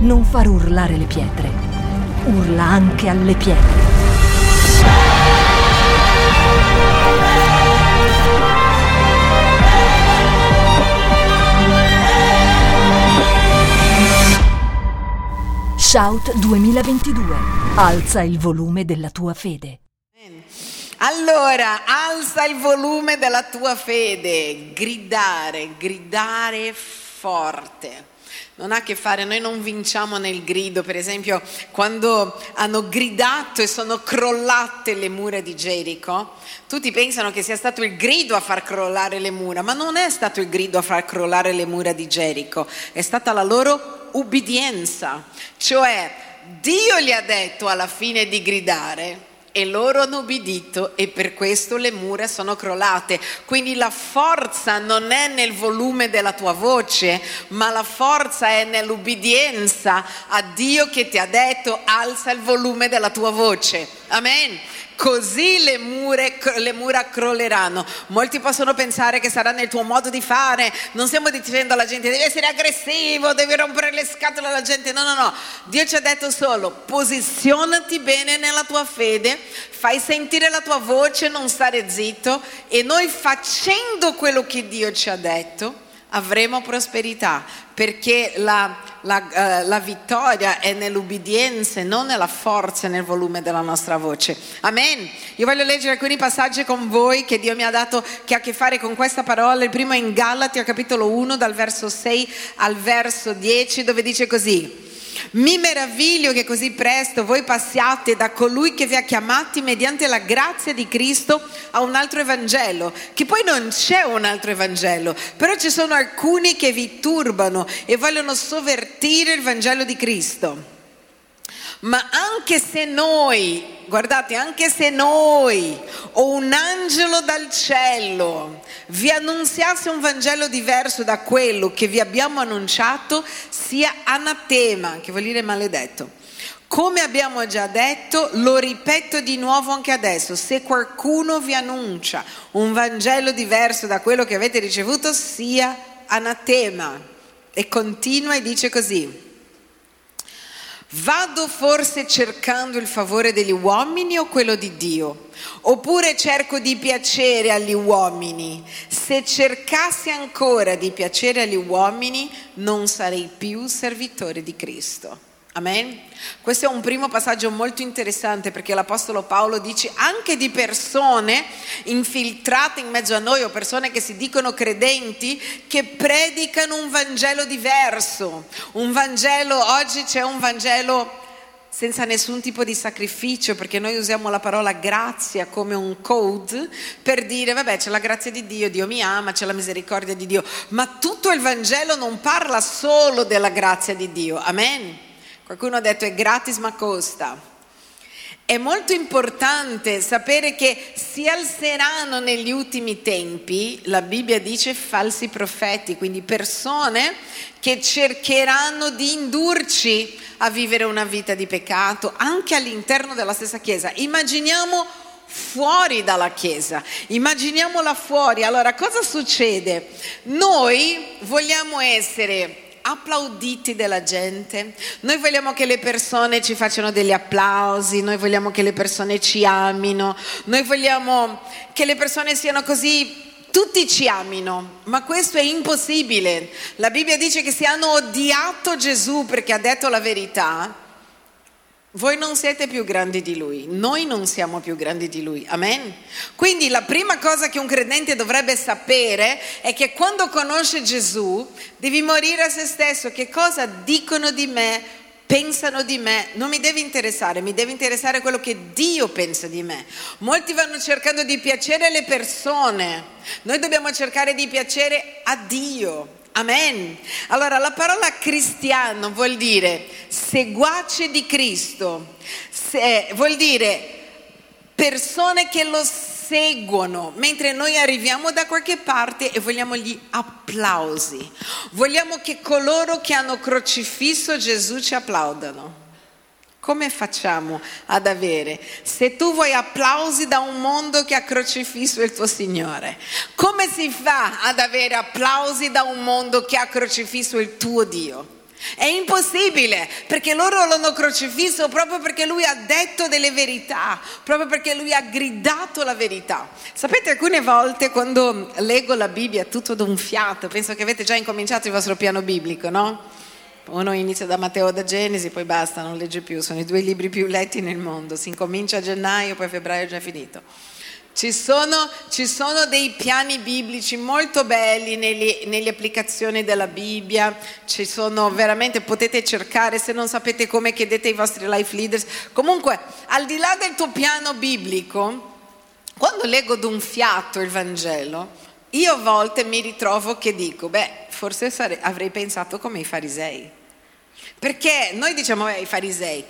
non far urlare le pietre. Urla anche alle pietre. Shout 2022. Alza il volume della tua fede. Allora, alza il volume della tua fede, gridare, gridare forte. Non ha a che fare, noi non vinciamo nel grido, per esempio quando hanno gridato e sono crollate le mura di Gerico, tutti pensano che sia stato il grido a far crollare le mura, ma non è stato il grido a far crollare le mura di Gerico, è stata la loro ubbidienza, cioè Dio gli ha detto alla fine di gridare, e loro hanno obbedito e per questo le mura sono crollate. Quindi la forza non è nel volume della tua voce, ma la forza è nell'ubbidienza a Dio che ti ha detto alza il volume della tua voce. Amen così le, mure, le mura crolleranno. Molti possono pensare che sarà nel tuo modo di fare, non stiamo dicendo alla gente devi essere aggressivo, devi rompere le scatole alla gente, no, no, no, Dio ci ha detto solo posizionati bene nella tua fede, fai sentire la tua voce, non stare zitto. E noi facendo quello che Dio ci ha detto avremo prosperità perché la, la, uh, la vittoria è nell'ubbidienza non nella forza e nel volume della nostra voce. Amen. Io voglio leggere alcuni passaggi con voi che Dio mi ha dato che ha a che fare con questa parola. Il primo è in Galati, capitolo 1, dal verso 6 al verso 10, dove dice così. Mi meraviglio che così presto voi passiate da colui che vi ha chiamati mediante la grazia di Cristo a un altro Evangelo, che poi non c'è un altro Evangelo, però ci sono alcuni che vi turbano e vogliono sovvertire il Vangelo di Cristo. Ma anche se noi, guardate, anche se noi o un angelo dal cielo vi annunziasse un Vangelo diverso da quello che vi abbiamo annunciato, sia anatema, che vuol dire maledetto. Come abbiamo già detto, lo ripeto di nuovo anche adesso, se qualcuno vi annuncia un Vangelo diverso da quello che avete ricevuto, sia anatema. E continua e dice così. Vado forse cercando il favore degli uomini o quello di Dio? Oppure cerco di piacere agli uomini? Se cercassi ancora di piacere agli uomini, non sarei più servitore di Cristo. Amen. Questo è un primo passaggio molto interessante perché l'Apostolo Paolo dice anche di persone infiltrate in mezzo a noi o persone che si dicono credenti che predicano un Vangelo diverso. Un Vangelo, oggi c'è un Vangelo senza nessun tipo di sacrificio, perché noi usiamo la parola grazia come un code per dire, vabbè, c'è la grazia di Dio, Dio mi ama, c'è la misericordia di Dio, ma tutto il Vangelo non parla solo della grazia di Dio, amen. Qualcuno ha detto è gratis ma costa. È molto importante sapere che si alzeranno negli ultimi tempi, la Bibbia dice falsi profeti, quindi persone che cercheranno di indurci a vivere una vita di peccato anche all'interno della stessa Chiesa. Immaginiamo fuori dalla Chiesa, immaginiamola fuori. Allora cosa succede? Noi vogliamo essere applauditi dalla gente, noi vogliamo che le persone ci facciano degli applausi, noi vogliamo che le persone ci amino, noi vogliamo che le persone siano così tutti ci amino, ma questo è impossibile. La Bibbia dice che se hanno odiato Gesù perché ha detto la verità, voi non siete più grandi di lui, noi non siamo più grandi di lui, amen? Quindi la prima cosa che un credente dovrebbe sapere è che quando conosce Gesù devi morire a se stesso, che cosa dicono di me, pensano di me, non mi deve interessare, mi deve interessare quello che Dio pensa di me. Molti vanno cercando di piacere alle persone, noi dobbiamo cercare di piacere a Dio. Amen. Allora la parola cristiano vuol dire seguace di Cristo, Se, vuol dire persone che lo seguono mentre noi arriviamo da qualche parte e vogliamo gli applausi. Vogliamo che coloro che hanno crocifisso Gesù ci applaudano. Come facciamo ad avere? Se tu vuoi applausi da un mondo che ha crocifisso il tuo Signore, come si fa ad avere applausi da un mondo che ha crocifisso il tuo Dio? È impossibile perché loro l'hanno crocifisso proprio perché lui ha detto delle verità, proprio perché lui ha gridato la verità. Sapete, alcune volte quando leggo la Bibbia tutto d'un fiato, penso che avete già incominciato il vostro piano biblico, no? Uno inizia da Matteo da Genesi, poi basta, non legge più, sono i due libri più letti nel mondo, si incomincia a gennaio, poi a febbraio è già finito. Ci sono, ci sono, dei piani biblici molto belli nelle, nelle, applicazioni della Bibbia, ci sono veramente, potete cercare, se non sapete come chiedete ai vostri life leaders. Comunque, al di là del tuo piano biblico, quando leggo d'un fiato il Vangelo, io a volte mi ritrovo che dico, beh, forse sare- avrei pensato come i farisei. Perché noi diciamo, eh, i farisei,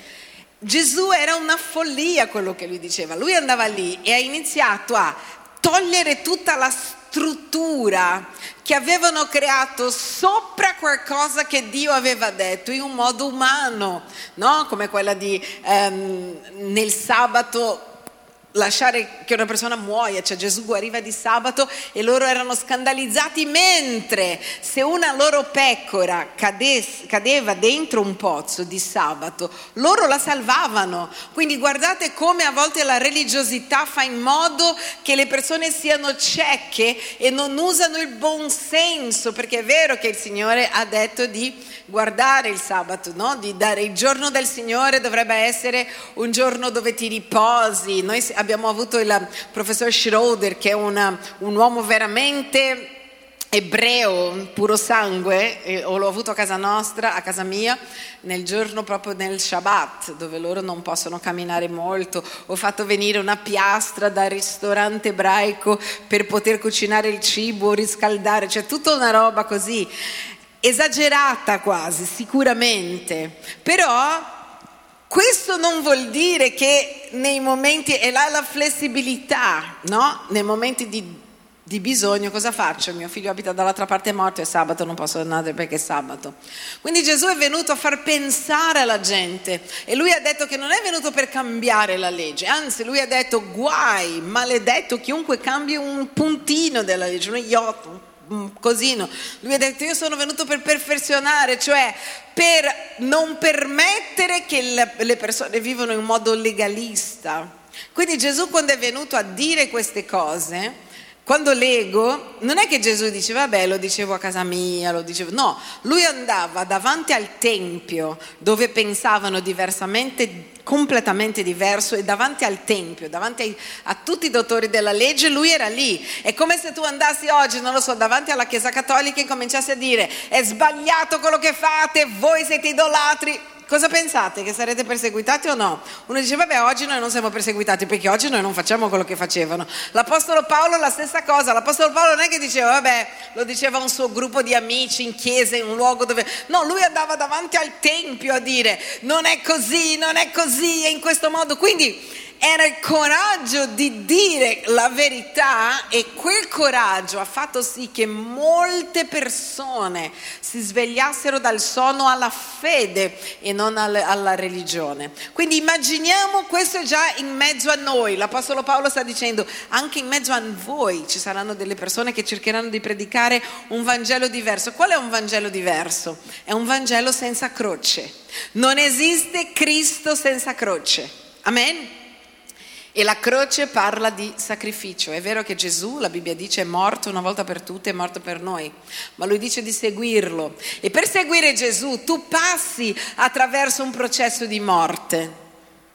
Gesù era una follia quello che lui diceva. Lui andava lì e ha iniziato a togliere tutta la struttura che avevano creato sopra qualcosa che Dio aveva detto in un modo umano, no? come quella di ehm, nel sabato lasciare che una persona muoia, cioè Gesù guariva di sabato e loro erano scandalizzati mentre se una loro pecora cades, cadeva dentro un pozzo di sabato, loro la salvavano. Quindi guardate come a volte la religiosità fa in modo che le persone siano cieche e non usano il buon senso, perché è vero che il Signore ha detto di guardare il sabato, no? di dare il giorno del Signore dovrebbe essere un giorno dove ti riposi. Noi abbiamo avuto il professor Schroeder che è una, un uomo veramente ebreo, puro sangue, e, l'ho avuto a casa nostra, a casa mia, nel giorno proprio nel Shabbat, dove loro non possono camminare molto. Ho fatto venire una piastra dal ristorante ebraico per poter cucinare il cibo, riscaldare, cioè tutta una roba così esagerata quasi, sicuramente, però questo non vuol dire che nei momenti, e là la flessibilità, no? Nei momenti di, di, bisogno cosa faccio? Mio figlio abita dall'altra parte è morto, è sabato, non posso andare perché è sabato. Quindi Gesù è venuto a far pensare alla gente e lui ha detto che non è venuto per cambiare la legge, anzi lui ha detto guai, maledetto chiunque cambi un puntino della legge, uno iota, cosino. Lui ha detto io sono venuto per perfezionare, cioè per non permettere che le persone vivano in modo legalista. Quindi Gesù quando è venuto a dire queste cose, quando leggo, non è che Gesù diceva, vabbè, lo dicevo a casa mia, lo dicevo, no, lui andava davanti al Tempio dove pensavano diversamente, completamente diverso e davanti al Tempio, davanti ai, a tutti i dottori della legge, lui era lì. È come se tu andassi oggi, non lo so, davanti alla Chiesa Cattolica e cominciassi a dire, è sbagliato quello che fate, voi siete idolatri. Cosa pensate? Che sarete perseguitati o no? Uno dice, vabbè, oggi noi non siamo perseguitati perché oggi noi non facciamo quello che facevano. L'Apostolo Paolo la stessa cosa. L'Apostolo Paolo non è che diceva, vabbè, lo diceva un suo gruppo di amici in chiesa, in un luogo dove... No, lui andava davanti al Tempio a dire, non è così, non è così, è in questo modo. Quindi era il coraggio di dire la verità e quel coraggio ha fatto sì che molte persone si svegliassero dal sonno alla fede e non alla religione. Quindi immaginiamo questo già in mezzo a noi. L'Apostolo Paolo sta dicendo anche in mezzo a voi ci saranno delle persone che cercheranno di predicare un Vangelo diverso. Qual è un Vangelo diverso? È un Vangelo senza croce. Non esiste Cristo senza croce. Amen? E la croce parla di sacrificio. È vero che Gesù, la Bibbia dice, è morto una volta per tutte, è morto per noi, ma lui dice di seguirlo. E per seguire Gesù tu passi attraverso un processo di morte.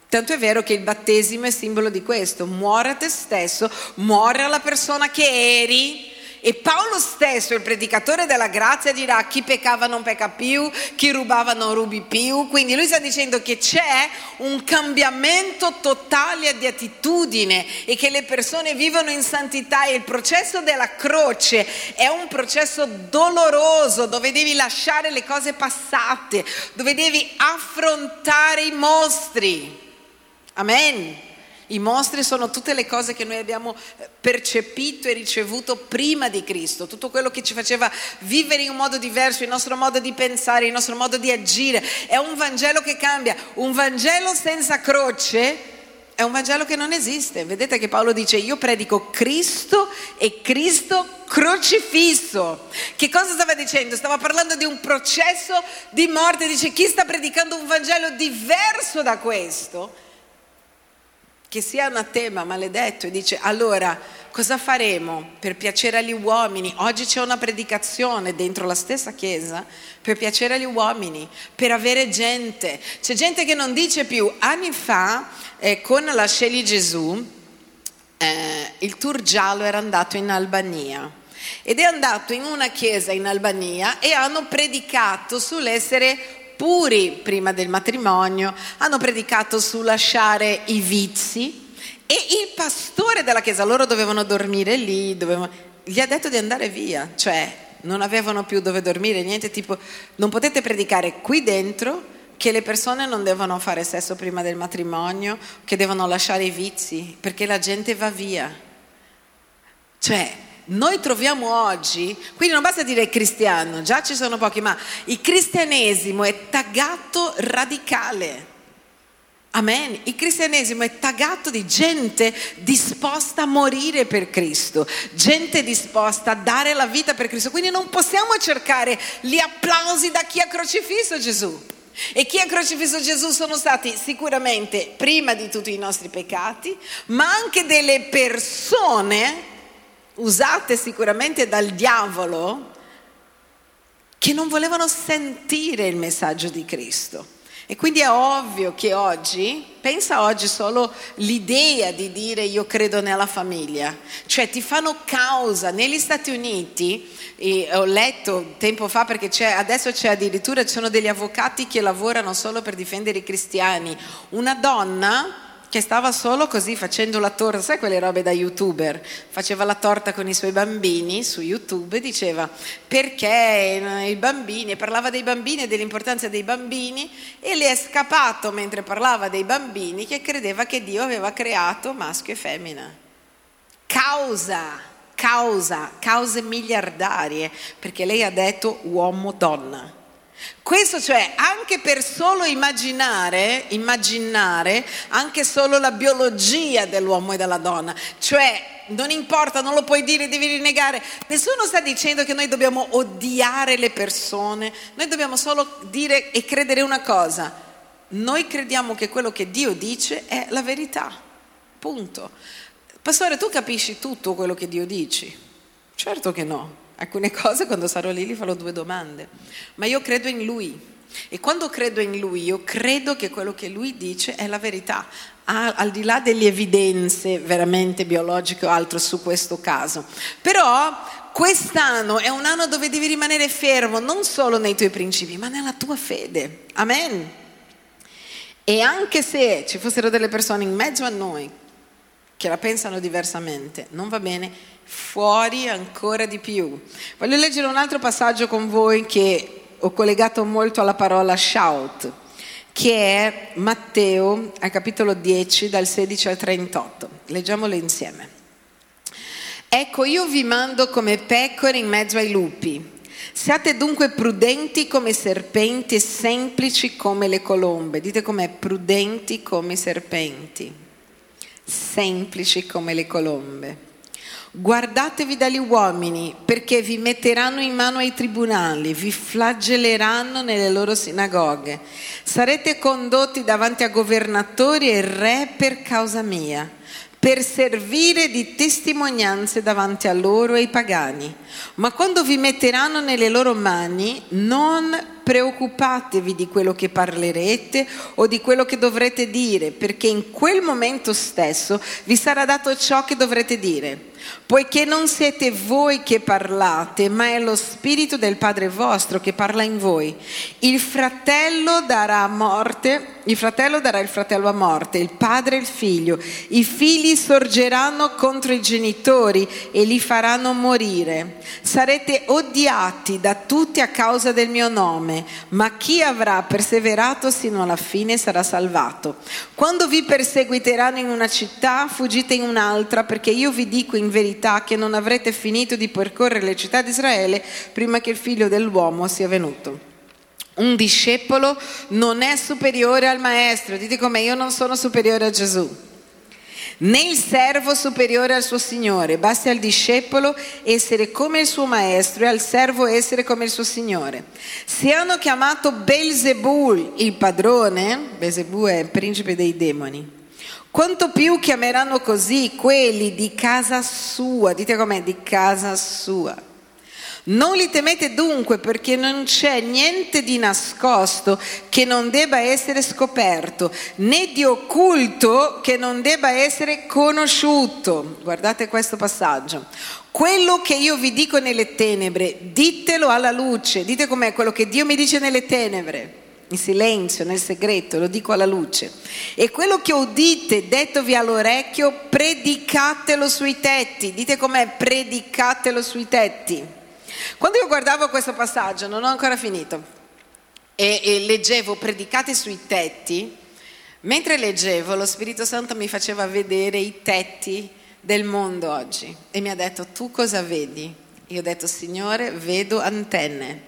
Tanto è vero che il battesimo è simbolo di questo, muore a te stesso, muore alla persona che eri e Paolo stesso, il predicatore della grazia, dirà chi peccava non pecca più, chi rubava non rubi più. Quindi lui sta dicendo che c'è un cambiamento totale di attitudine e che le persone vivono in santità e il processo della croce è un processo doloroso dove devi lasciare le cose passate, dove devi affrontare i mostri. Amen. I mostri sono tutte le cose che noi abbiamo eh, percepito e ricevuto prima di Cristo, tutto quello che ci faceva vivere in un modo diverso, il nostro modo di pensare, il nostro modo di agire. È un Vangelo che cambia, un Vangelo senza croce è un Vangelo che non esiste. Vedete che Paolo dice io predico Cristo e Cristo crocifisso. Che cosa stava dicendo? Stava parlando di un processo di morte. Dice chi sta predicando un Vangelo diverso da questo? Che sia anatema, maledetto. E dice allora cosa faremo per piacere agli uomini? Oggi c'è una predicazione dentro la stessa chiesa per piacere agli uomini, per avere gente. C'è gente che non dice più anni fa eh, con la Scegli Gesù, eh, il tour giallo era andato in Albania ed è andato in una chiesa in Albania e hanno predicato sull'essere puri prima del matrimonio, hanno predicato su lasciare i vizi e il pastore della chiesa, loro dovevano dormire lì, dovevano, gli ha detto di andare via, cioè non avevano più dove dormire, niente tipo, non potete predicare qui dentro che le persone non devono fare sesso prima del matrimonio, che devono lasciare i vizi, perché la gente va via. Cioè, noi troviamo oggi, quindi non basta dire cristiano, già ci sono pochi, ma il cristianesimo è tagato radicale. Amen. Il cristianesimo è tagato di gente disposta a morire per Cristo, gente disposta a dare la vita per Cristo. Quindi non possiamo cercare gli applausi da chi ha crocifisso Gesù. E chi ha crocifisso Gesù sono stati sicuramente, prima di tutti i nostri peccati, ma anche delle persone usate sicuramente dal diavolo che non volevano sentire il messaggio di Cristo. E quindi è ovvio che oggi, pensa oggi solo l'idea di dire io credo nella famiglia, cioè ti fanno causa negli Stati Uniti, ho letto tempo fa perché c'è, adesso c'è addirittura, ci sono degli avvocati che lavorano solo per difendere i cristiani, una donna che stava solo così facendo la torta, sai quelle robe da youtuber? Faceva la torta con i suoi bambini su YouTube e diceva perché i bambini, parlava dei bambini e dell'importanza dei bambini e le è scappato mentre parlava dei bambini che credeva che Dio aveva creato maschio e femmina. Causa, causa, cause miliardarie, perché lei ha detto uomo-donna. Questo cioè anche per solo immaginare, immaginare anche solo la biologia dell'uomo e della donna, cioè non importa, non lo puoi dire, devi rinnegare. Nessuno sta dicendo che noi dobbiamo odiare le persone, noi dobbiamo solo dire e credere una cosa. Noi crediamo che quello che Dio dice è la verità. Punto. Pastore, tu capisci tutto quello che Dio dice? Certo che no. Alcune cose quando sarò lì gli farò due domande, ma io credo in Lui e quando credo in Lui io credo che quello che Lui dice è la verità, al di là delle evidenze veramente biologiche o altro su questo caso. Però quest'anno è un anno dove devi rimanere fermo non solo nei tuoi principi, ma nella tua fede. Amen. E anche se ci fossero delle persone in mezzo a noi che la pensano diversamente, non va bene, fuori ancora di più. Voglio leggere un altro passaggio con voi che ho collegato molto alla parola shout, che è Matteo al capitolo 10 dal 16 al 38. Leggiamolo insieme. Ecco, io vi mando come pecore in mezzo ai lupi. Siate dunque prudenti come serpenti e semplici come le colombe. Dite com'è, prudenti come serpenti semplici come le colombe. Guardatevi dagli uomini perché vi metteranno in mano ai tribunali, vi flagelleranno nelle loro sinagoghe. Sarete condotti davanti a governatori e re per causa mia, per servire di testimonianze davanti a loro e ai pagani. Ma quando vi metteranno nelle loro mani, non preoccupatevi di quello che parlerete o di quello che dovrete dire, perché in quel momento stesso vi sarà dato ciò che dovrete dire poiché non siete voi che parlate, ma è lo Spirito del Padre vostro che parla in voi. Il fratello darà a morte, il fratello darà il fratello a morte, il padre il figlio. I figli sorgeranno contro i genitori e li faranno morire. Sarete odiati da tutti a causa del mio nome, ma chi avrà perseverato sino alla fine sarà salvato. Quando vi perseguiteranno in una città, fuggite in un'altra, perché io vi dico in verità che non avrete finito di percorrere le città di Israele prima che il figlio dell'uomo sia venuto. Un discepolo non è superiore al maestro, dite come io non sono superiore a Gesù. né il servo superiore al suo Signore. Basti al discepolo essere come il suo maestro e al servo essere come il suo Signore. Se hanno chiamato Belzebul il padrone, Belzebù è il principe dei demoni, quanto più chiameranno così quelli di casa sua, dite com'è, di casa sua. Non li temete dunque perché non c'è niente di nascosto che non debba essere scoperto, né di occulto che non debba essere conosciuto. Guardate questo passaggio. Quello che io vi dico nelle tenebre, ditelo alla luce. Dite com'è quello che Dio mi dice nelle tenebre in silenzio, nel segreto, lo dico alla luce. E quello che udite dettovi all'orecchio, predicatelo sui tetti. Dite com'è, predicatelo sui tetti. Quando io guardavo questo passaggio, non ho ancora finito, e, e leggevo predicate sui tetti, mentre leggevo lo Spirito Santo mi faceva vedere i tetti del mondo oggi e mi ha detto tu cosa vedi? Io ho detto Signore vedo antenne,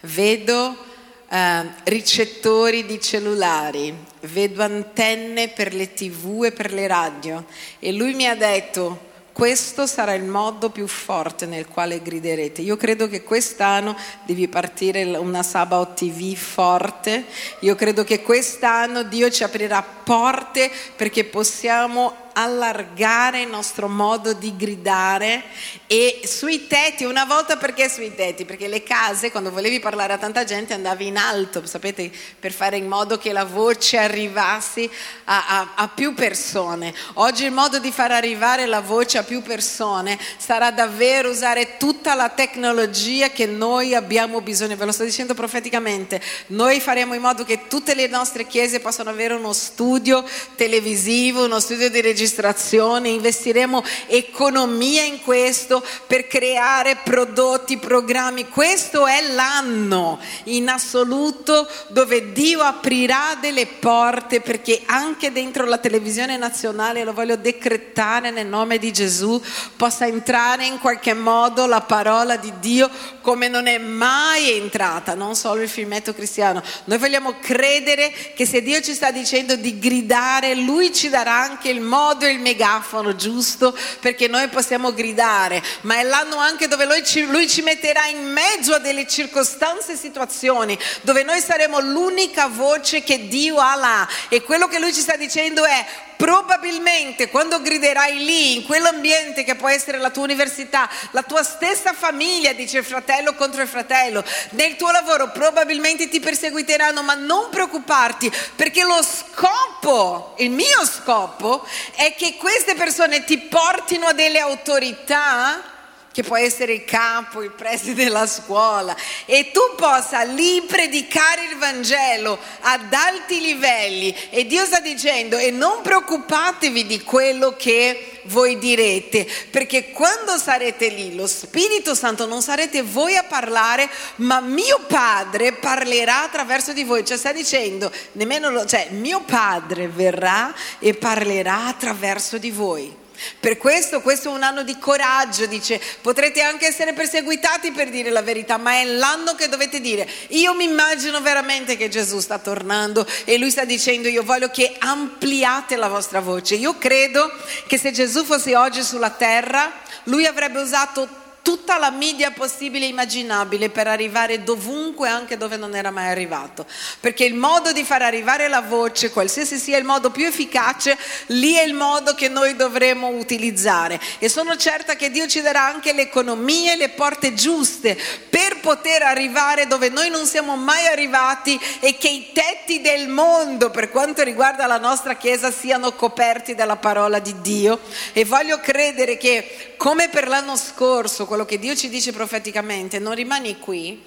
vedo Uh, ricettori di cellulari, vedo antenne per le tv e per le radio e lui mi ha detto questo sarà il modo più forte nel quale griderete. Io credo che quest'anno devi partire una Sabaoth TV forte, io credo che quest'anno Dio ci aprirà porte perché possiamo allargare il nostro modo di gridare e sui tetti, una volta perché sui tetti? Perché le case quando volevi parlare a tanta gente andavi in alto, sapete, per fare in modo che la voce arrivasse a, a, a più persone. Oggi il modo di far arrivare la voce a più persone sarà davvero usare tutta la tecnologia che noi abbiamo bisogno, ve lo sto dicendo profeticamente, noi faremo in modo che tutte le nostre chiese possano avere uno studio televisivo, uno studio di registrazione registrazione, investiremo economia in questo per creare prodotti, programmi. Questo è l'anno in assoluto dove Dio aprirà delle porte perché anche dentro la televisione nazionale, lo voglio decretare nel nome di Gesù, possa entrare in qualche modo la parola di Dio come non è mai entrata, non solo il filmetto cristiano. Noi vogliamo credere che se Dio ci sta dicendo di gridare, Lui ci darà anche il modo modo il megafono giusto? Perché noi possiamo gridare, ma è l'anno anche dove lui ci, lui ci metterà in mezzo a delle circostanze e situazioni dove noi saremo l'unica voce che Dio ha là. E quello che lui ci sta dicendo è probabilmente quando griderai lì, in quell'ambiente che può essere la tua università, la tua stessa famiglia, dice fratello contro il fratello, nel tuo lavoro probabilmente ti perseguiteranno, ma non preoccuparti perché lo scopo, il mio scopo è che queste persone ti portino a delle autorità che può essere il capo, il preside della scuola, e tu possa lì predicare il Vangelo ad alti livelli. E Dio sta dicendo, e non preoccupatevi di quello che voi direte, perché quando sarete lì, lo Spirito Santo non sarete voi a parlare, ma mio Padre parlerà attraverso di voi. Cioè sta dicendo, nemmeno lo, cioè mio Padre verrà e parlerà attraverso di voi. Per questo questo è un anno di coraggio, dice, potrete anche essere perseguitati per dire la verità, ma è l'anno che dovete dire. Io mi immagino veramente che Gesù sta tornando e lui sta dicendo io voglio che ampliate la vostra voce. Io credo che se Gesù fosse oggi sulla terra, lui avrebbe usato tutta la media possibile e immaginabile per arrivare dovunque, anche dove non era mai arrivato. Perché il modo di far arrivare la voce, qualsiasi sia il modo più efficace, lì è il modo che noi dovremo utilizzare. E sono certa che Dio ci darà anche le economie, le porte giuste per poter arrivare dove noi non siamo mai arrivati e che i tetti del mondo, per quanto riguarda la nostra Chiesa, siano coperti dalla parola di Dio. E voglio credere che, come per l'anno scorso, quello che Dio ci dice profeticamente, non rimani qui.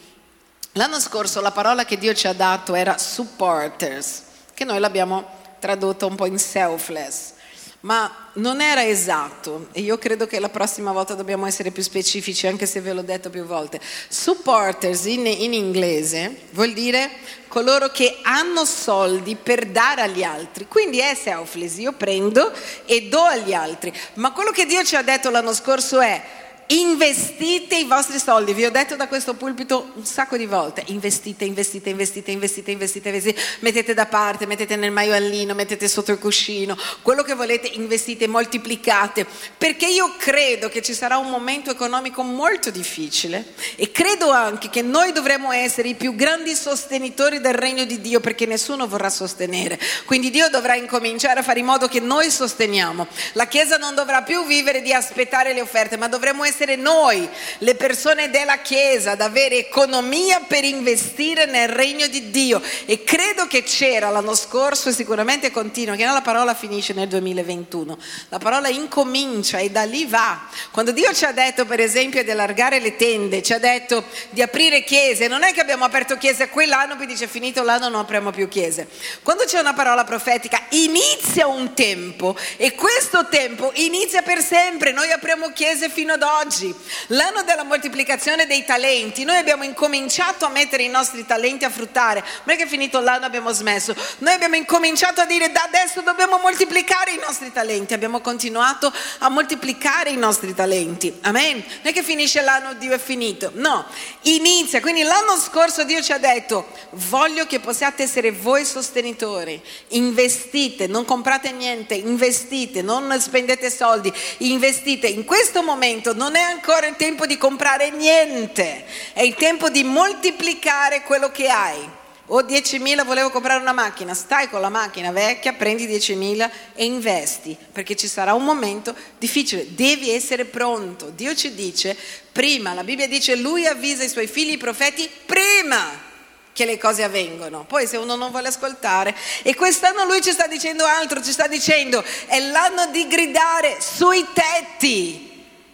L'anno scorso la parola che Dio ci ha dato era supporters, che noi l'abbiamo tradotto un po' in selfless, ma non era esatto e io credo che la prossima volta dobbiamo essere più specifici, anche se ve l'ho detto più volte. Supporters in, in inglese vuol dire coloro che hanno soldi per dare agli altri, quindi è selfless, io prendo e do agli altri, ma quello che Dio ci ha detto l'anno scorso è investite i vostri soldi, vi ho detto da questo pulpito un sacco di volte, investite, investite, investite, investite, investite, investite, mettete da parte, mettete nel maialino, mettete sotto il cuscino, quello che volete investite, moltiplicate, perché io credo che ci sarà un momento economico molto difficile e credo anche che noi dovremo essere i più grandi sostenitori del regno di Dio perché nessuno vorrà sostenere, quindi Dio dovrà incominciare a fare in modo che noi sosteniamo, la Chiesa non dovrà più vivere di aspettare le offerte, ma dovremo essere essere noi, le persone della Chiesa, ad avere economia per investire nel regno di Dio. E credo che c'era l'anno scorso e sicuramente continua, che non la parola finisce nel 2021, la parola incomincia e da lì va. Quando Dio ci ha detto per esempio di allargare le tende, ci ha detto di aprire chiese, non è che abbiamo aperto chiese quell'anno, poi dice finito l'anno non apriamo più chiese. Quando c'è una parola profetica inizia un tempo e questo tempo inizia per sempre, noi apriamo chiese fino ad oggi oggi, l'anno della moltiplicazione dei talenti, noi abbiamo incominciato a mettere i nostri talenti a fruttare, non è che finito l'anno abbiamo smesso, noi abbiamo incominciato a dire da adesso dobbiamo moltiplicare i nostri talenti, abbiamo continuato a moltiplicare i nostri talenti, amen? Non è che finisce l'anno, Dio è finito, no, inizia, quindi l'anno scorso Dio ci ha detto voglio che possiate essere voi sostenitori, investite, non comprate niente, investite, non spendete soldi, investite, in questo momento non è è ancora il tempo di comprare niente, è il tempo di moltiplicare quello che hai. O 10.000 volevo comprare una macchina, stai con la macchina vecchia, prendi 10.000 e investi, perché ci sarà un momento difficile, devi essere pronto. Dio ci dice prima, la Bibbia dice lui avvisa i suoi figli i profeti prima che le cose avvengono. Poi se uno non vuole ascoltare, e quest'anno lui ci sta dicendo altro, ci sta dicendo è l'anno di gridare sui tetti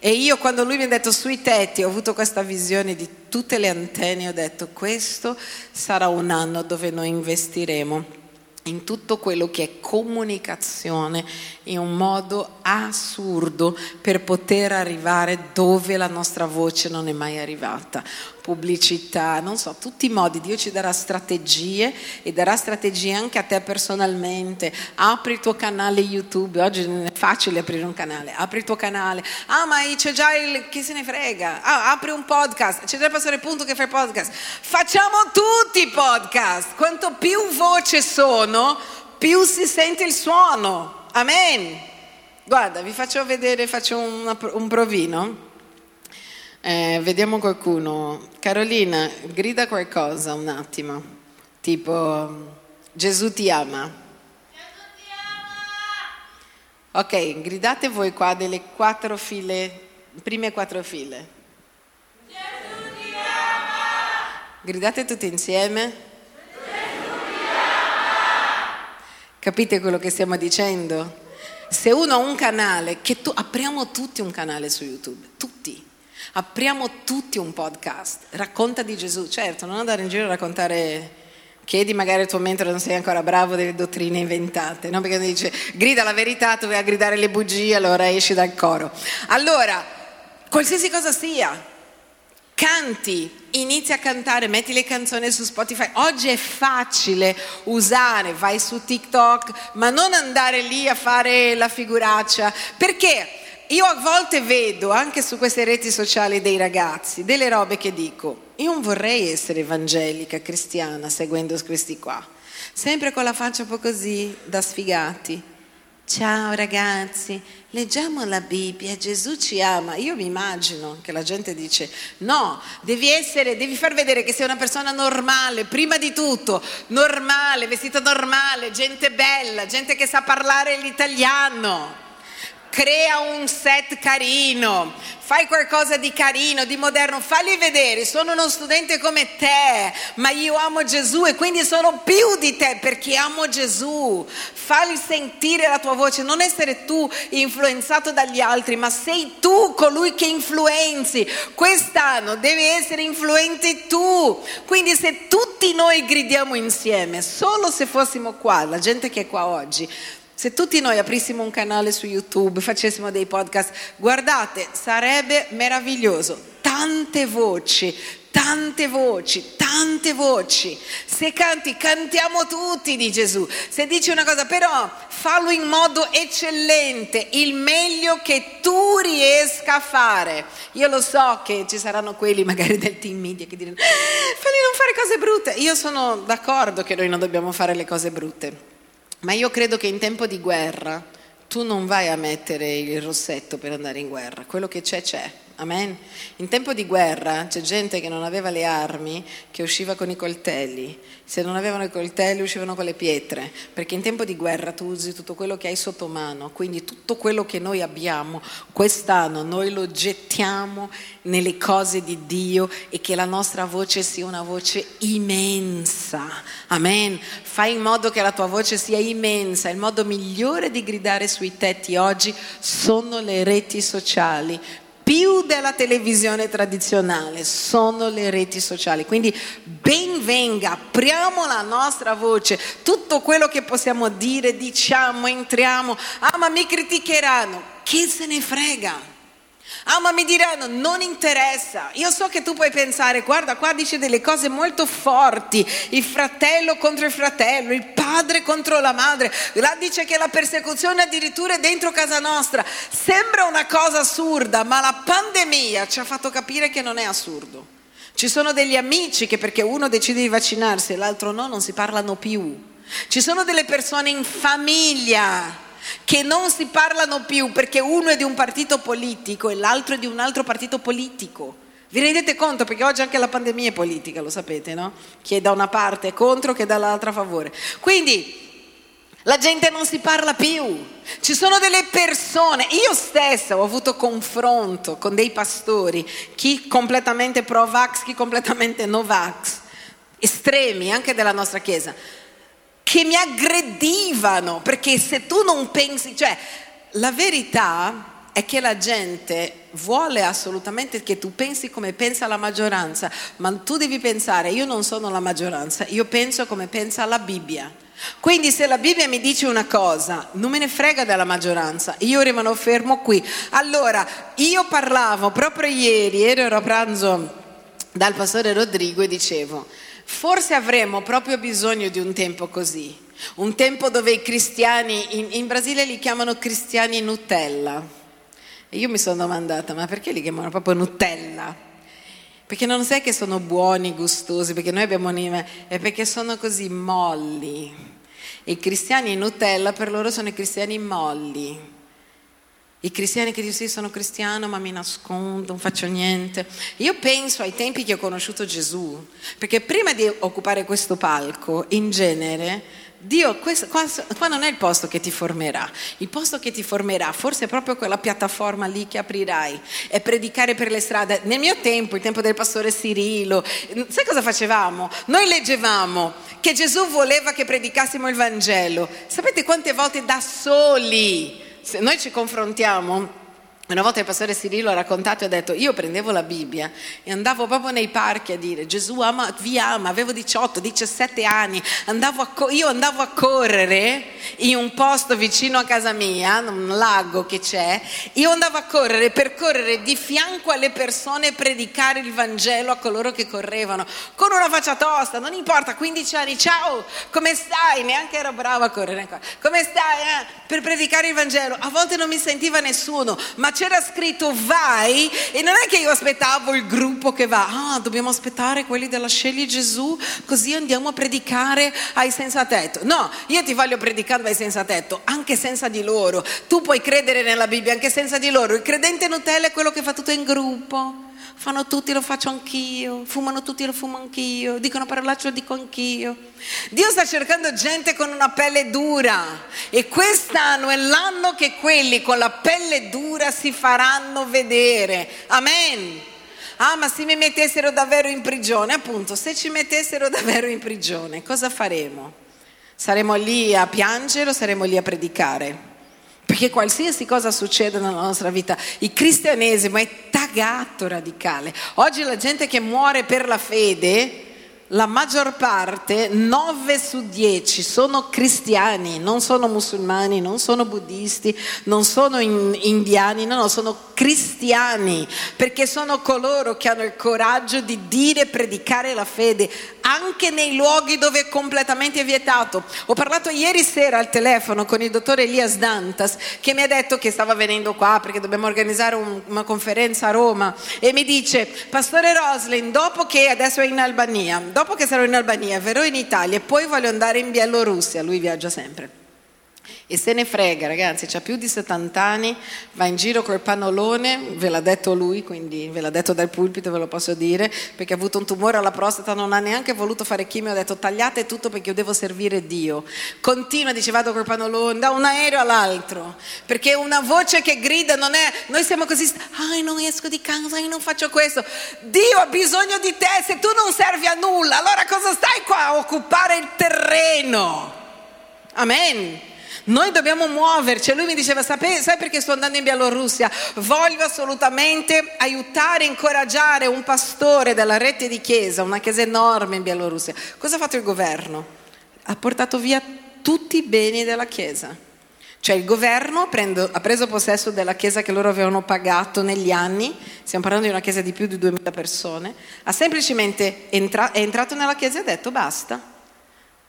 e io quando lui mi ha detto sui tetti ho avuto questa visione di tutte le antenne, ho detto questo sarà un anno dove noi investiremo in tutto quello che è comunicazione in un modo assurdo per poter arrivare dove la nostra voce non è mai arrivata pubblicità, non so, tutti i modi. Dio ci darà strategie e darà strategie anche a te personalmente. Apri il tuo canale YouTube, oggi è facile aprire un canale, apri il tuo canale. Ah, ma c'è già il chi se ne frega. Ah, apri un podcast, c'è già il pastore punto che fa il podcast. Facciamo tutti i podcast. Quanto più voce sono, più si sente il suono. Amen. Guarda, vi faccio vedere, faccio una, un provino. Eh, vediamo qualcuno. Carolina, grida qualcosa un attimo. Tipo, Gesù ti ama. Gesù ti ama! Ok, gridate voi qua delle quattro file, prime quattro file. Gesù ti ama! Gridate tutti insieme. Capite quello che stiamo dicendo? Se uno ha un canale, che tu, apriamo tutti un canale su YouTube, tutti apriamo tutti un podcast, racconta di Gesù, certo, non andare in giro a raccontare chiedi magari al tuo mentre non sei ancora bravo delle dottrine inventate, no? perché dice grida la verità, tu vai a gridare le bugie, allora esci dal coro. Allora, qualsiasi cosa sia, canti, inizia a cantare, metti le canzoni su Spotify. Oggi è facile usare, vai su TikTok, ma non andare lì a fare la figuraccia, perché? io a volte vedo anche su queste reti sociali dei ragazzi delle robe che dico, io non vorrei essere evangelica, cristiana, seguendo questi qua, sempre con la faccia un po' così da sfigati. Ciao ragazzi, leggiamo la Bibbia, Gesù ci ama. Io mi immagino che la gente dice no, devi essere, devi far vedere che sei una persona normale, prima di tutto, normale, vestita normale, gente bella, gente che sa parlare l'italiano crea un set carino, fai qualcosa di carino, di moderno, falli vedere, sono uno studente come te, ma io amo Gesù e quindi sono più di te perché amo Gesù. Falli sentire la tua voce, non essere tu influenzato dagli altri, ma sei tu colui che influenzi. Quest'anno devi essere influente tu. Quindi se tutti noi gridiamo insieme, solo se fossimo qua, la gente che è qua oggi, se tutti noi aprissimo un canale su YouTube, facessimo dei podcast, guardate, sarebbe meraviglioso. Tante voci, tante voci, tante voci. Se canti, cantiamo tutti di Gesù. Se dici una cosa, però fallo in modo eccellente, il meglio che tu riesca a fare. Io lo so che ci saranno quelli magari del team media che diranno, eh, falli non fare cose brutte. Io sono d'accordo che noi non dobbiamo fare le cose brutte, ma io credo che in tempo di guerra tu non vai a mettere il rossetto per andare in guerra, quello che c'è c'è. Amen. In tempo di guerra c'è gente che non aveva le armi che usciva con i coltelli. Se non avevano i coltelli uscivano con le pietre, perché in tempo di guerra tu usi tutto quello che hai sotto mano, quindi tutto quello che noi abbiamo quest'anno noi lo gettiamo nelle cose di Dio e che la nostra voce sia una voce immensa. Amen. Fai in modo che la tua voce sia immensa. Il modo migliore di gridare sui tetti oggi sono le reti sociali della televisione tradizionale sono le reti sociali. Quindi ben venga, apriamo la nostra voce, tutto quello che possiamo dire, diciamo, entriamo. Ah, ma mi criticheranno, chi se ne frega? Ah, ma mi diranno, non interessa. Io so che tu puoi pensare, guarda, qua dice delle cose molto forti, il fratello contro il fratello, il padre contro la madre. Là dice che la persecuzione addirittura è dentro casa nostra. Sembra una cosa assurda, ma la pandemia ci ha fatto capire che non è assurdo. Ci sono degli amici che perché uno decide di vaccinarsi e l'altro no, non si parlano più. Ci sono delle persone in famiglia che non si parlano più perché uno è di un partito politico e l'altro è di un altro partito politico. Vi rendete conto? Perché oggi anche la pandemia è politica, lo sapete, no? Chi è da una parte è contro, chi è dall'altra a favore. Quindi la gente non si parla più. Ci sono delle persone, io stessa ho avuto confronto con dei pastori, chi completamente pro-vax, chi completamente no-vax, estremi anche della nostra Chiesa che mi aggredivano, perché se tu non pensi, cioè la verità è che la gente vuole assolutamente che tu pensi come pensa la maggioranza, ma tu devi pensare, io non sono la maggioranza, io penso come pensa la Bibbia. Quindi se la Bibbia mi dice una cosa, non me ne frega della maggioranza, io rimango fermo qui. Allora, io parlavo proprio ieri, ero a pranzo dal pastore Rodrigo e dicevo, Forse avremmo proprio bisogno di un tempo così, un tempo dove i cristiani, in, in Brasile li chiamano cristiani Nutella. E io mi sono domandata, ma perché li chiamano proprio Nutella? Perché non sai che sono buoni, gustosi, perché noi abbiamo un'ima, è perché sono così molli. I cristiani Nutella per loro sono i cristiani molli. I cristiani che dicono sì sono cristiano ma mi nascondo, non faccio niente. Io penso ai tempi che ho conosciuto Gesù, perché prima di occupare questo palco, in genere, Dio, questo, qua, qua, non è il posto che ti formerà, il posto che ti formerà forse è proprio quella piattaforma lì che aprirai, è predicare per le strade. Nel mio tempo, il tempo del pastore Cirilo, sai cosa facevamo? Noi leggevamo che Gesù voleva che predicassimo il Vangelo. Sapete quante volte da soli? Se noi ci confrontiamo una volta il pastore Cirillo ha raccontato e ha detto, io prendevo la Bibbia e andavo proprio nei parchi a dire, Gesù ama, vi ama, avevo 18, 17 anni, andavo a, io andavo a correre in un posto vicino a casa mia, un lago che c'è, io andavo a correre per correre di fianco alle persone e predicare il Vangelo a coloro che correvano, con una faccia tosta, non importa, 15 anni, ciao, come stai? Neanche ero brava a correre come stai? Eh? Per predicare il Vangelo, a volte non mi sentiva nessuno, ma c'era scritto vai e non è che io aspettavo il gruppo che va, ah dobbiamo aspettare quelli della Scegli Gesù così andiamo a predicare ai senza tetto. No, io ti voglio predicare ai senza tetto, anche senza di loro. Tu puoi credere nella Bibbia anche senza di loro. Il credente Nutella è quello che fa tutto in gruppo fanno tutti, lo faccio anch'io, fumano tutti, lo fumo anch'io, dicono parolacce, lo dico anch'io. Dio sta cercando gente con una pelle dura e quest'anno è l'anno che quelli con la pelle dura si faranno vedere. Amen. Ah, ma se mi mettessero davvero in prigione, appunto, se ci mettessero davvero in prigione, cosa faremo? Saremo lì a piangere o saremo lì a predicare? Perché qualsiasi cosa succede nella nostra vita, il cristianesimo è tagato radicale. Oggi la gente che muore per la fede la maggior parte, 9 su 10, sono cristiani, non sono musulmani, non sono buddisti, non sono in, indiani, no, no, sono cristiani, perché sono coloro che hanno il coraggio di dire e predicare la fede, anche nei luoghi dove è completamente vietato. Ho parlato ieri sera al telefono con il dottore Elias Dantas, che mi ha detto che stava venendo qua perché dobbiamo organizzare un, una conferenza a Roma, e mi dice, Pastore Roslin, dopo che adesso è in Albania, dopo che sarò in Albania, verrò in Italia e poi voglio andare in Bielorussia, lui viaggia sempre. E se ne frega, ragazzi, ha più di 70 anni, va in giro col pannolone, ve l'ha detto lui, quindi ve l'ha detto dal pulpito, ve lo posso dire, perché ha avuto un tumore alla prostata, non ha neanche voluto fare chimio, ha detto tagliate tutto perché io devo servire Dio. Continua, dice vado col pannolone, da un aereo all'altro, perché una voce che grida non è, noi siamo così, ah non esco di casa, non faccio questo. Dio ha bisogno di te, se tu non servi a nulla, allora cosa stai qua a occupare il terreno? Amen. Noi dobbiamo muoverci. Lui mi diceva, sai perché sto andando in Bielorussia? Voglio assolutamente aiutare, incoraggiare un pastore della rete di chiesa, una chiesa enorme in Bielorussia. Cosa ha fatto il governo? Ha portato via tutti i beni della chiesa. Cioè il governo prendo, ha preso possesso della chiesa che loro avevano pagato negli anni, stiamo parlando di una chiesa di più di 2000 persone, ha semplicemente entra, è entrato nella chiesa e ha detto basta,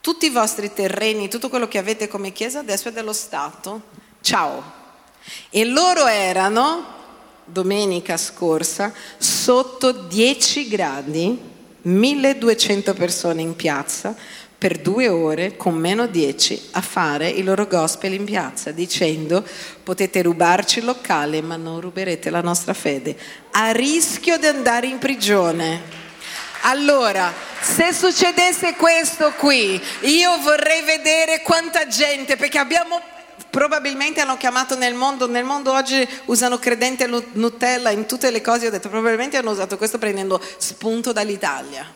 tutti i vostri terreni, tutto quello che avete come chiesa adesso è dello Stato. Ciao. E loro erano, domenica scorsa, sotto 10 gradi, 1200 persone in piazza per due ore con meno 10 a fare il loro gospel in piazza dicendo potete rubarci il locale ma non ruberete la nostra fede a rischio di andare in prigione. Allora, se succedesse questo qui, io vorrei vedere quanta gente, perché abbiamo probabilmente hanno chiamato nel mondo, nel mondo oggi usano credente Nutella in tutte le cose, ho detto probabilmente hanno usato questo prendendo spunto dall'Italia.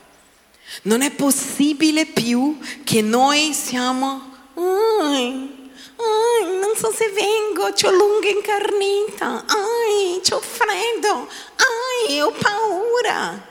Non è possibile più che noi siamo... Ai, ai, non so se vengo, ho l'unghia incarnita, ai, ho freddo, ai, ho paura.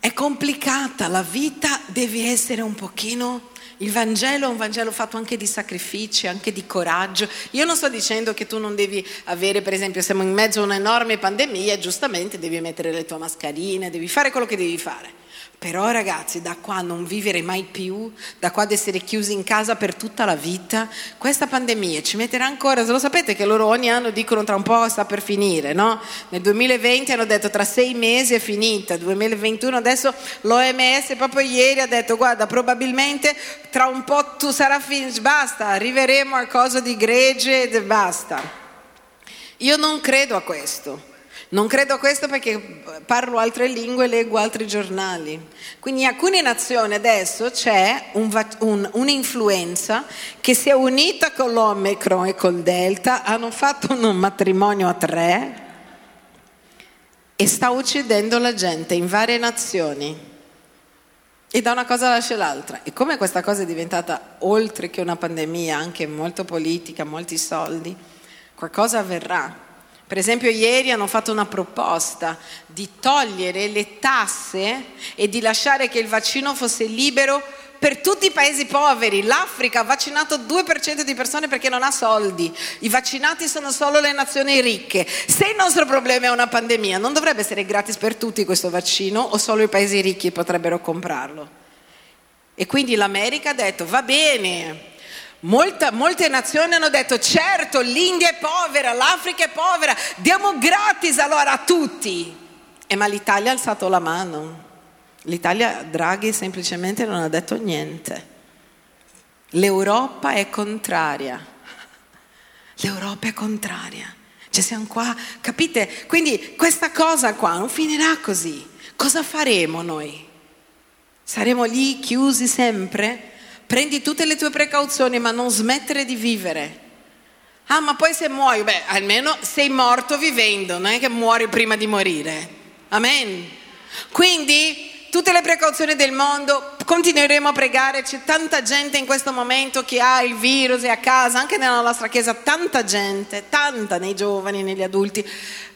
È complicata, la vita deve essere un pochino... Il Vangelo è un Vangelo fatto anche di sacrifici, anche di coraggio. Io non sto dicendo che tu non devi avere, per esempio, siamo in mezzo a un'enorme pandemia giustamente devi mettere le tue mascherine, devi fare quello che devi fare. Però ragazzi, da qua a non vivere mai più, da qua ad essere chiusi in casa per tutta la vita, questa pandemia ci metterà ancora, se lo sapete che loro ogni anno dicono tra un po' sta per finire, no? Nel 2020 hanno detto tra sei mesi è finita, 2021 adesso l'OMS proprio ieri ha detto guarda probabilmente tra un po' tu sarà finito, basta, arriveremo al coso di gregge e basta. Io non credo a questo. Non credo a questo perché parlo altre lingue e leggo altri giornali. Quindi in alcune nazioni adesso c'è un, un, un'influenza che si è unita con l'Omicron e col Delta, hanno fatto un matrimonio a tre e sta uccidendo la gente in varie nazioni. E da una cosa lascia l'altra. E come questa cosa è diventata, oltre che una pandemia, anche molto politica, molti soldi, qualcosa avverrà. Per esempio ieri hanno fatto una proposta di togliere le tasse e di lasciare che il vaccino fosse libero per tutti i paesi poveri. L'Africa ha vaccinato 2% di persone perché non ha soldi. I vaccinati sono solo le nazioni ricche. Se il nostro problema è una pandemia, non dovrebbe essere gratis per tutti questo vaccino o solo i paesi ricchi potrebbero comprarlo? E quindi l'America ha detto va bene, Molta, molte nazioni hanno detto certo l'India è povera, l'Africa è povera, diamo gratis allora a tutti. E ma l'Italia ha alzato la mano. L'Italia, Draghi semplicemente non ha detto niente. L'Europa è contraria. L'Europa è contraria. Cioè siamo qua, capite? Quindi questa cosa qua non finirà così. Cosa faremo noi? Saremo lì chiusi sempre? Prendi tutte le tue precauzioni, ma non smettere di vivere. Ah, ma poi se muoio, beh, almeno sei morto vivendo, non è che muori prima di morire. Amen. Quindi tutte le precauzioni del mondo, continueremo a pregare, c'è tanta gente in questo momento che ha il virus e a casa, anche nella nostra chiesa, tanta gente, tanta nei giovani, negli adulti.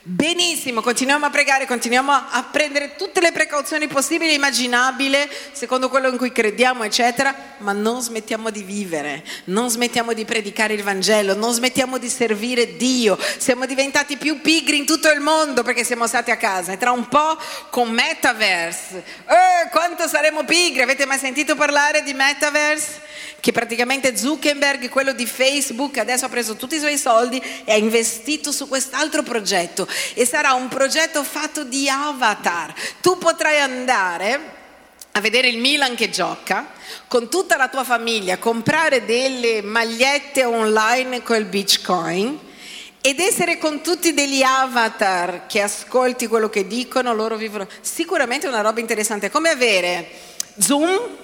Benissimo, continuiamo a pregare, continuiamo a prendere tutte le precauzioni possibili e immaginabili, secondo quello in cui crediamo, eccetera, ma non smettiamo di vivere, non smettiamo di predicare il Vangelo, non smettiamo di servire Dio. Siamo diventati più pigri in tutto il mondo perché siamo stati a casa e tra un po' con Metaverse, eh, quanto saremo pigri? Avete mai sentito parlare di Metaverse? che praticamente Zuckerberg, quello di Facebook, adesso ha preso tutti i suoi soldi e ha investito su quest'altro progetto e sarà un progetto fatto di avatar. Tu potrai andare a vedere il Milan che gioca con tutta la tua famiglia, comprare delle magliette online col Bitcoin ed essere con tutti degli avatar che ascolti quello che dicono, loro vivono sicuramente una roba interessante, come avere Zoom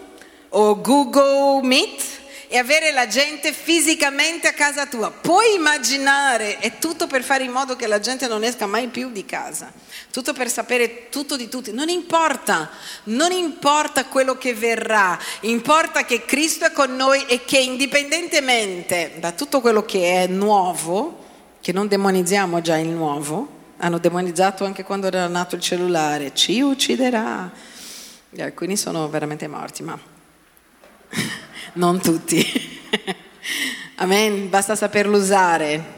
o Google Meet e avere la gente fisicamente a casa tua. Puoi immaginare, è tutto per fare in modo che la gente non esca mai più di casa, tutto per sapere tutto di tutti. Non importa, non importa quello che verrà, importa che Cristo è con noi e che indipendentemente da tutto quello che è nuovo, che non demonizziamo già il nuovo, hanno demonizzato anche quando era nato il cellulare, ci ucciderà. Alcuni sono veramente morti, ma non tutti. Amen, basta saperlo usare.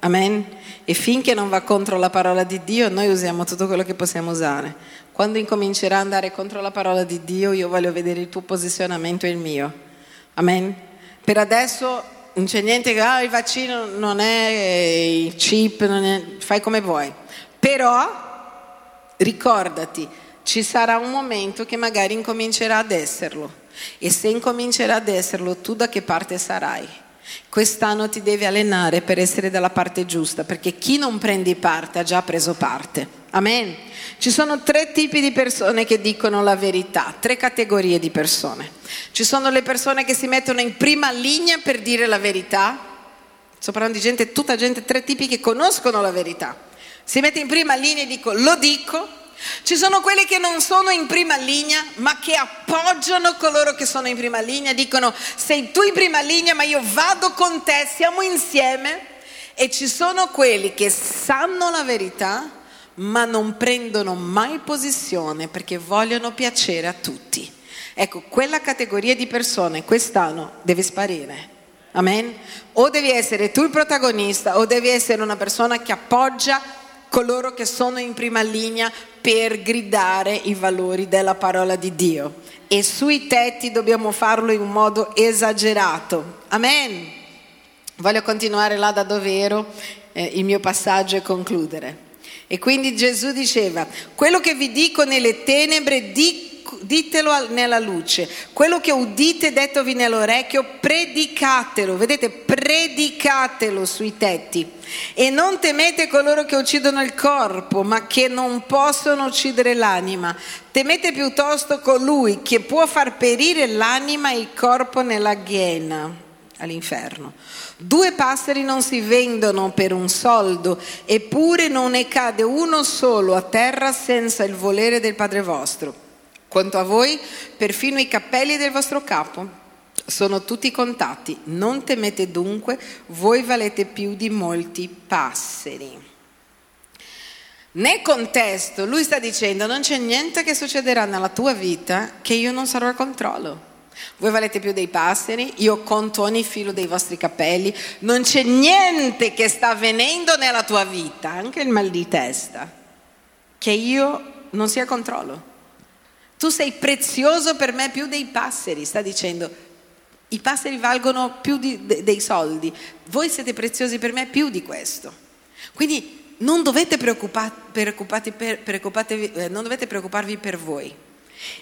Amen. E finché non va contro la parola di Dio, noi usiamo tutto quello che possiamo usare. Quando incomincerà ad andare contro la parola di Dio, io voglio vedere il tuo posizionamento e il mio. Amen. Per adesso non c'è niente che ah, il vaccino non è il chip, è, fai come vuoi. Però ricordati, ci sarà un momento che magari incomincerà ad esserlo. E se incomincerà ad esserlo, tu da che parte sarai? Quest'anno ti devi allenare per essere dalla parte giusta, perché chi non prende parte ha già preso parte. Amen. Ci sono tre tipi di persone che dicono la verità, tre categorie di persone. Ci sono le persone che si mettono in prima linea per dire la verità. Sto parlando di gente, tutta gente, tre tipi che conoscono la verità. Si mette in prima linea e dico lo dico, ci sono quelli che non sono in prima linea, ma che appoggiano coloro che sono in prima linea, dicono sei tu in prima linea, ma io vado con te, siamo insieme. E ci sono quelli che sanno la verità, ma non prendono mai posizione perché vogliono piacere a tutti. Ecco, quella categoria di persone quest'anno deve sparire. Amen? O devi essere tu il protagonista o devi essere una persona che appoggia coloro che sono in prima linea per gridare i valori della parola di Dio. E sui tetti dobbiamo farlo in un modo esagerato. Amen. Voglio continuare là da dove ero eh, il mio passaggio e concludere. E quindi Gesù diceva, quello che vi dico nelle tenebre, dico ditelo nella luce, quello che udite dettovi nell'orecchio, predicatelo, vedete, predicatelo sui tetti. E non temete coloro che uccidono il corpo, ma che non possono uccidere l'anima. Temete piuttosto colui che può far perire l'anima e il corpo nella ghiena, all'inferno. Due passeri non si vendono per un soldo, eppure non ne cade uno solo a terra senza il volere del Padre vostro. Quanto a voi, perfino i capelli del vostro capo sono tutti contati. Non temete dunque, voi valete più di molti passeri. Nel contesto, lui sta dicendo: Non c'è niente che succederà nella tua vita che io non sarò al controllo. Voi valete più dei passeri, io conto ogni filo dei vostri capelli. Non c'è niente che sta avvenendo nella tua vita, anche il mal di testa, che io non sia al controllo. Tu sei prezioso per me più dei passeri, sta dicendo. I passeri valgono più di, de, dei soldi, voi siete preziosi per me più di questo. Quindi non dovete, per, eh, non dovete preoccuparvi per voi.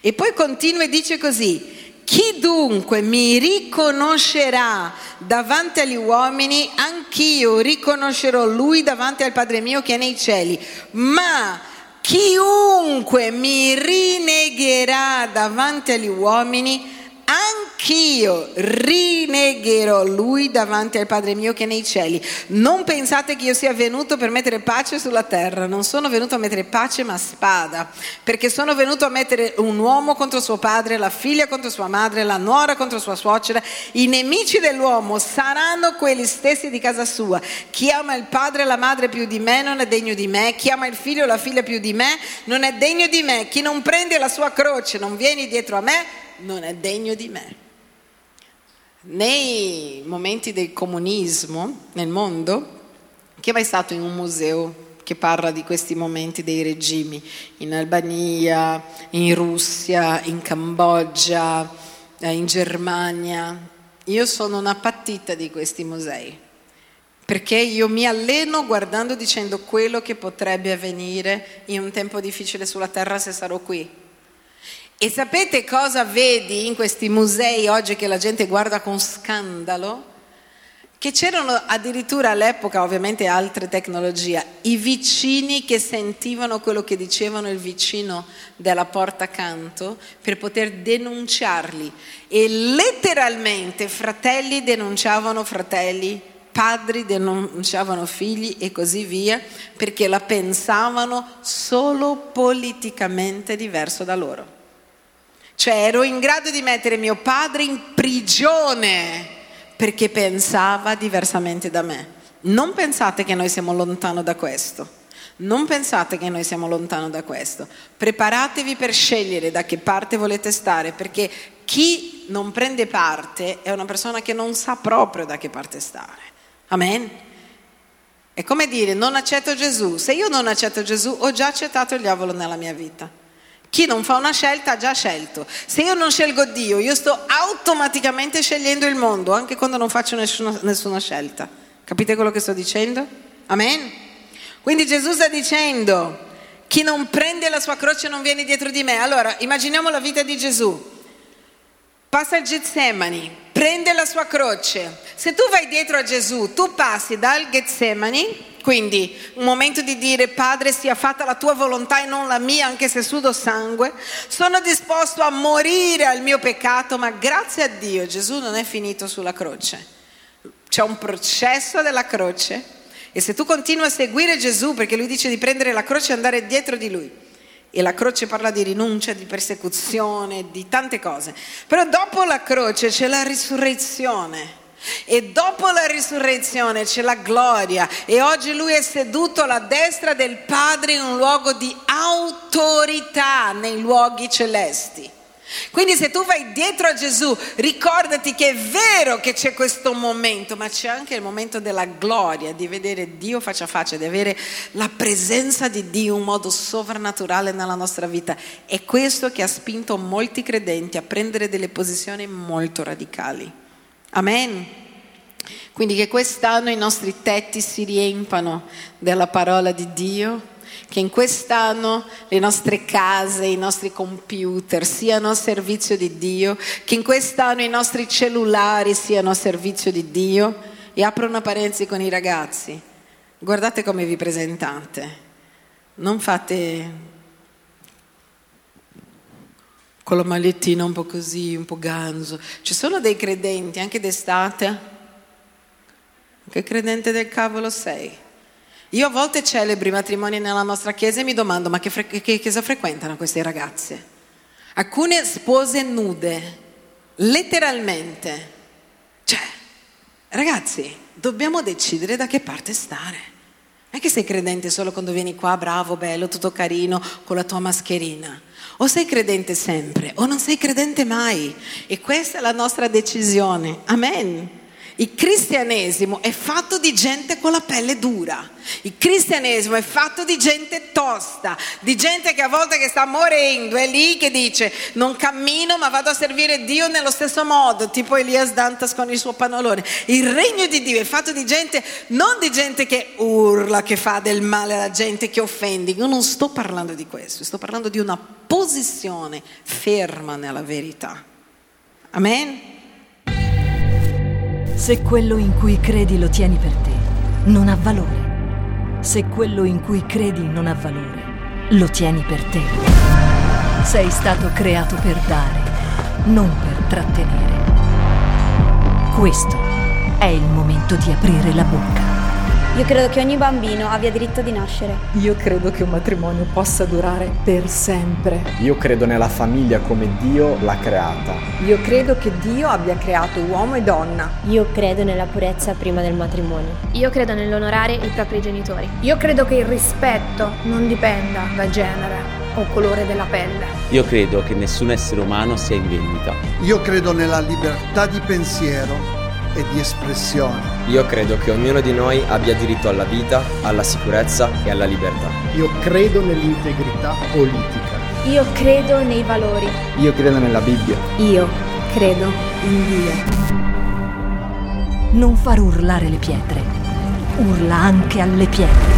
E poi continua e dice così, chi dunque mi riconoscerà davanti agli uomini, anch'io riconoscerò lui davanti al Padre mio che è nei cieli. Ma chiunque mi rinegherà davanti agli uomini, anch'io rinegherò lui davanti al Padre mio che è nei cieli. Non pensate che io sia venuto per mettere pace sulla terra, non sono venuto a mettere pace ma spada, perché sono venuto a mettere un uomo contro suo padre, la figlia contro sua madre, la nuora contro sua suocera. I nemici dell'uomo saranno quelli stessi di casa sua. Chi ama il padre e la madre più di me non è degno di me, chi ama il figlio o la figlia più di me non è degno di me, chi non prende la sua croce, non viene dietro a me, non è degno di me. Nei momenti del comunismo nel mondo, chi è mai stato in un museo che parla di questi momenti dei regimi in Albania, in Russia, in Cambogia, eh, in Germania? Io sono una patita di questi musei perché io mi alleno guardando dicendo quello che potrebbe avvenire in un tempo difficile sulla terra se sarò qui. E sapete cosa vedi in questi musei oggi che la gente guarda con scandalo? Che c'erano addirittura all'epoca ovviamente altre tecnologie, i vicini che sentivano quello che dicevano il vicino della porta accanto per poter denunciarli e letteralmente fratelli denunciavano fratelli, padri denunciavano figli e così via perché la pensavano solo politicamente diverso da loro. Cioè ero in grado di mettere mio padre in prigione perché pensava diversamente da me. Non pensate che noi siamo lontano da questo. Non pensate che noi siamo lontano da questo. Preparatevi per scegliere da che parte volete stare, perché chi non prende parte è una persona che non sa proprio da che parte stare. Amen. È come dire non accetto Gesù. Se io non accetto Gesù, ho già accettato il diavolo nella mia vita. Chi non fa una scelta ha già scelto. Se io non scelgo Dio, io sto automaticamente scegliendo il mondo, anche quando non faccio nessuna, nessuna scelta. Capite quello che sto dicendo? Amen? Quindi Gesù sta dicendo, chi non prende la sua croce non viene dietro di me. Allora, immaginiamo la vita di Gesù. Passa il Getsemani, prende la sua croce. Se tu vai dietro a Gesù, tu passi dal Getsemani quindi un momento di dire Padre sia fatta la tua volontà e non la mia anche se sudo sangue. Sono disposto a morire al mio peccato, ma grazie a Dio Gesù non è finito sulla croce. C'è un processo della croce e se tu continui a seguire Gesù perché lui dice di prendere la croce e andare dietro di lui. E la croce parla di rinuncia, di persecuzione, di tante cose. Però dopo la croce c'è la risurrezione. E dopo la risurrezione c'è la gloria e oggi lui è seduto alla destra del Padre in un luogo di autorità nei luoghi celesti. Quindi se tu vai dietro a Gesù, ricordati che è vero che c'è questo momento, ma c'è anche il momento della gloria, di vedere Dio faccia a faccia, di avere la presenza di Dio in modo sovrannaturale nella nostra vita. È questo che ha spinto molti credenti a prendere delle posizioni molto radicali. Amen. Quindi che quest'anno i nostri tetti si riempano della parola di Dio, che in quest'anno le nostre case, i nostri computer siano a servizio di Dio, che in quest'anno i nostri cellulari siano a servizio di Dio. E apro una parentesi con i ragazzi. Guardate come vi presentate. Non fate con la magliettina un po' così, un po' ganzo. Ci sono dei credenti, anche d'estate. Che credente del cavolo sei? Io a volte celebro i matrimoni nella nostra chiesa e mi domando, ma che, fre- che chiesa frequentano queste ragazze? Alcune spose nude, letteralmente. Cioè, ragazzi, dobbiamo decidere da che parte stare. Non è che sei credente solo quando vieni qua, bravo, bello, tutto carino, con la tua mascherina. O sei credente sempre o non sei credente mai. E questa è la nostra decisione. Amen. Il cristianesimo è fatto di gente con la pelle dura. Il cristianesimo è fatto di gente tosta, di gente che a volte che sta morendo è lì che dice non cammino ma vado a servire Dio nello stesso modo, tipo Elias Dantas con il suo pannolone. Il regno di Dio è fatto di gente, non di gente che urla, che fa del male alla gente, che offende. Io non sto parlando di questo, sto parlando di una posizione ferma nella verità. Amen. Se quello in cui credi lo tieni per te, non ha valore. Se quello in cui credi non ha valore, lo tieni per te. Sei stato creato per dare, non per trattenere. Questo è il momento di aprire la bocca. Io credo che ogni bambino abbia diritto di nascere. Io credo che un matrimonio possa durare per sempre. Io credo nella famiglia come Dio l'ha creata. Io credo che Dio abbia creato uomo e donna. Io credo nella purezza prima del matrimonio. Io credo nell'onorare i propri genitori. Io credo che il rispetto non dipenda da genere o colore della pelle. Io credo che nessun essere umano sia in vendita. Io credo nella libertà di pensiero e di espressione. Io credo che ognuno di noi abbia diritto alla vita, alla sicurezza e alla libertà. Io credo nell'integrità politica. Io credo nei valori. Io credo nella Bibbia. Io credo in Dio. Non far urlare le pietre. Urla anche alle pietre.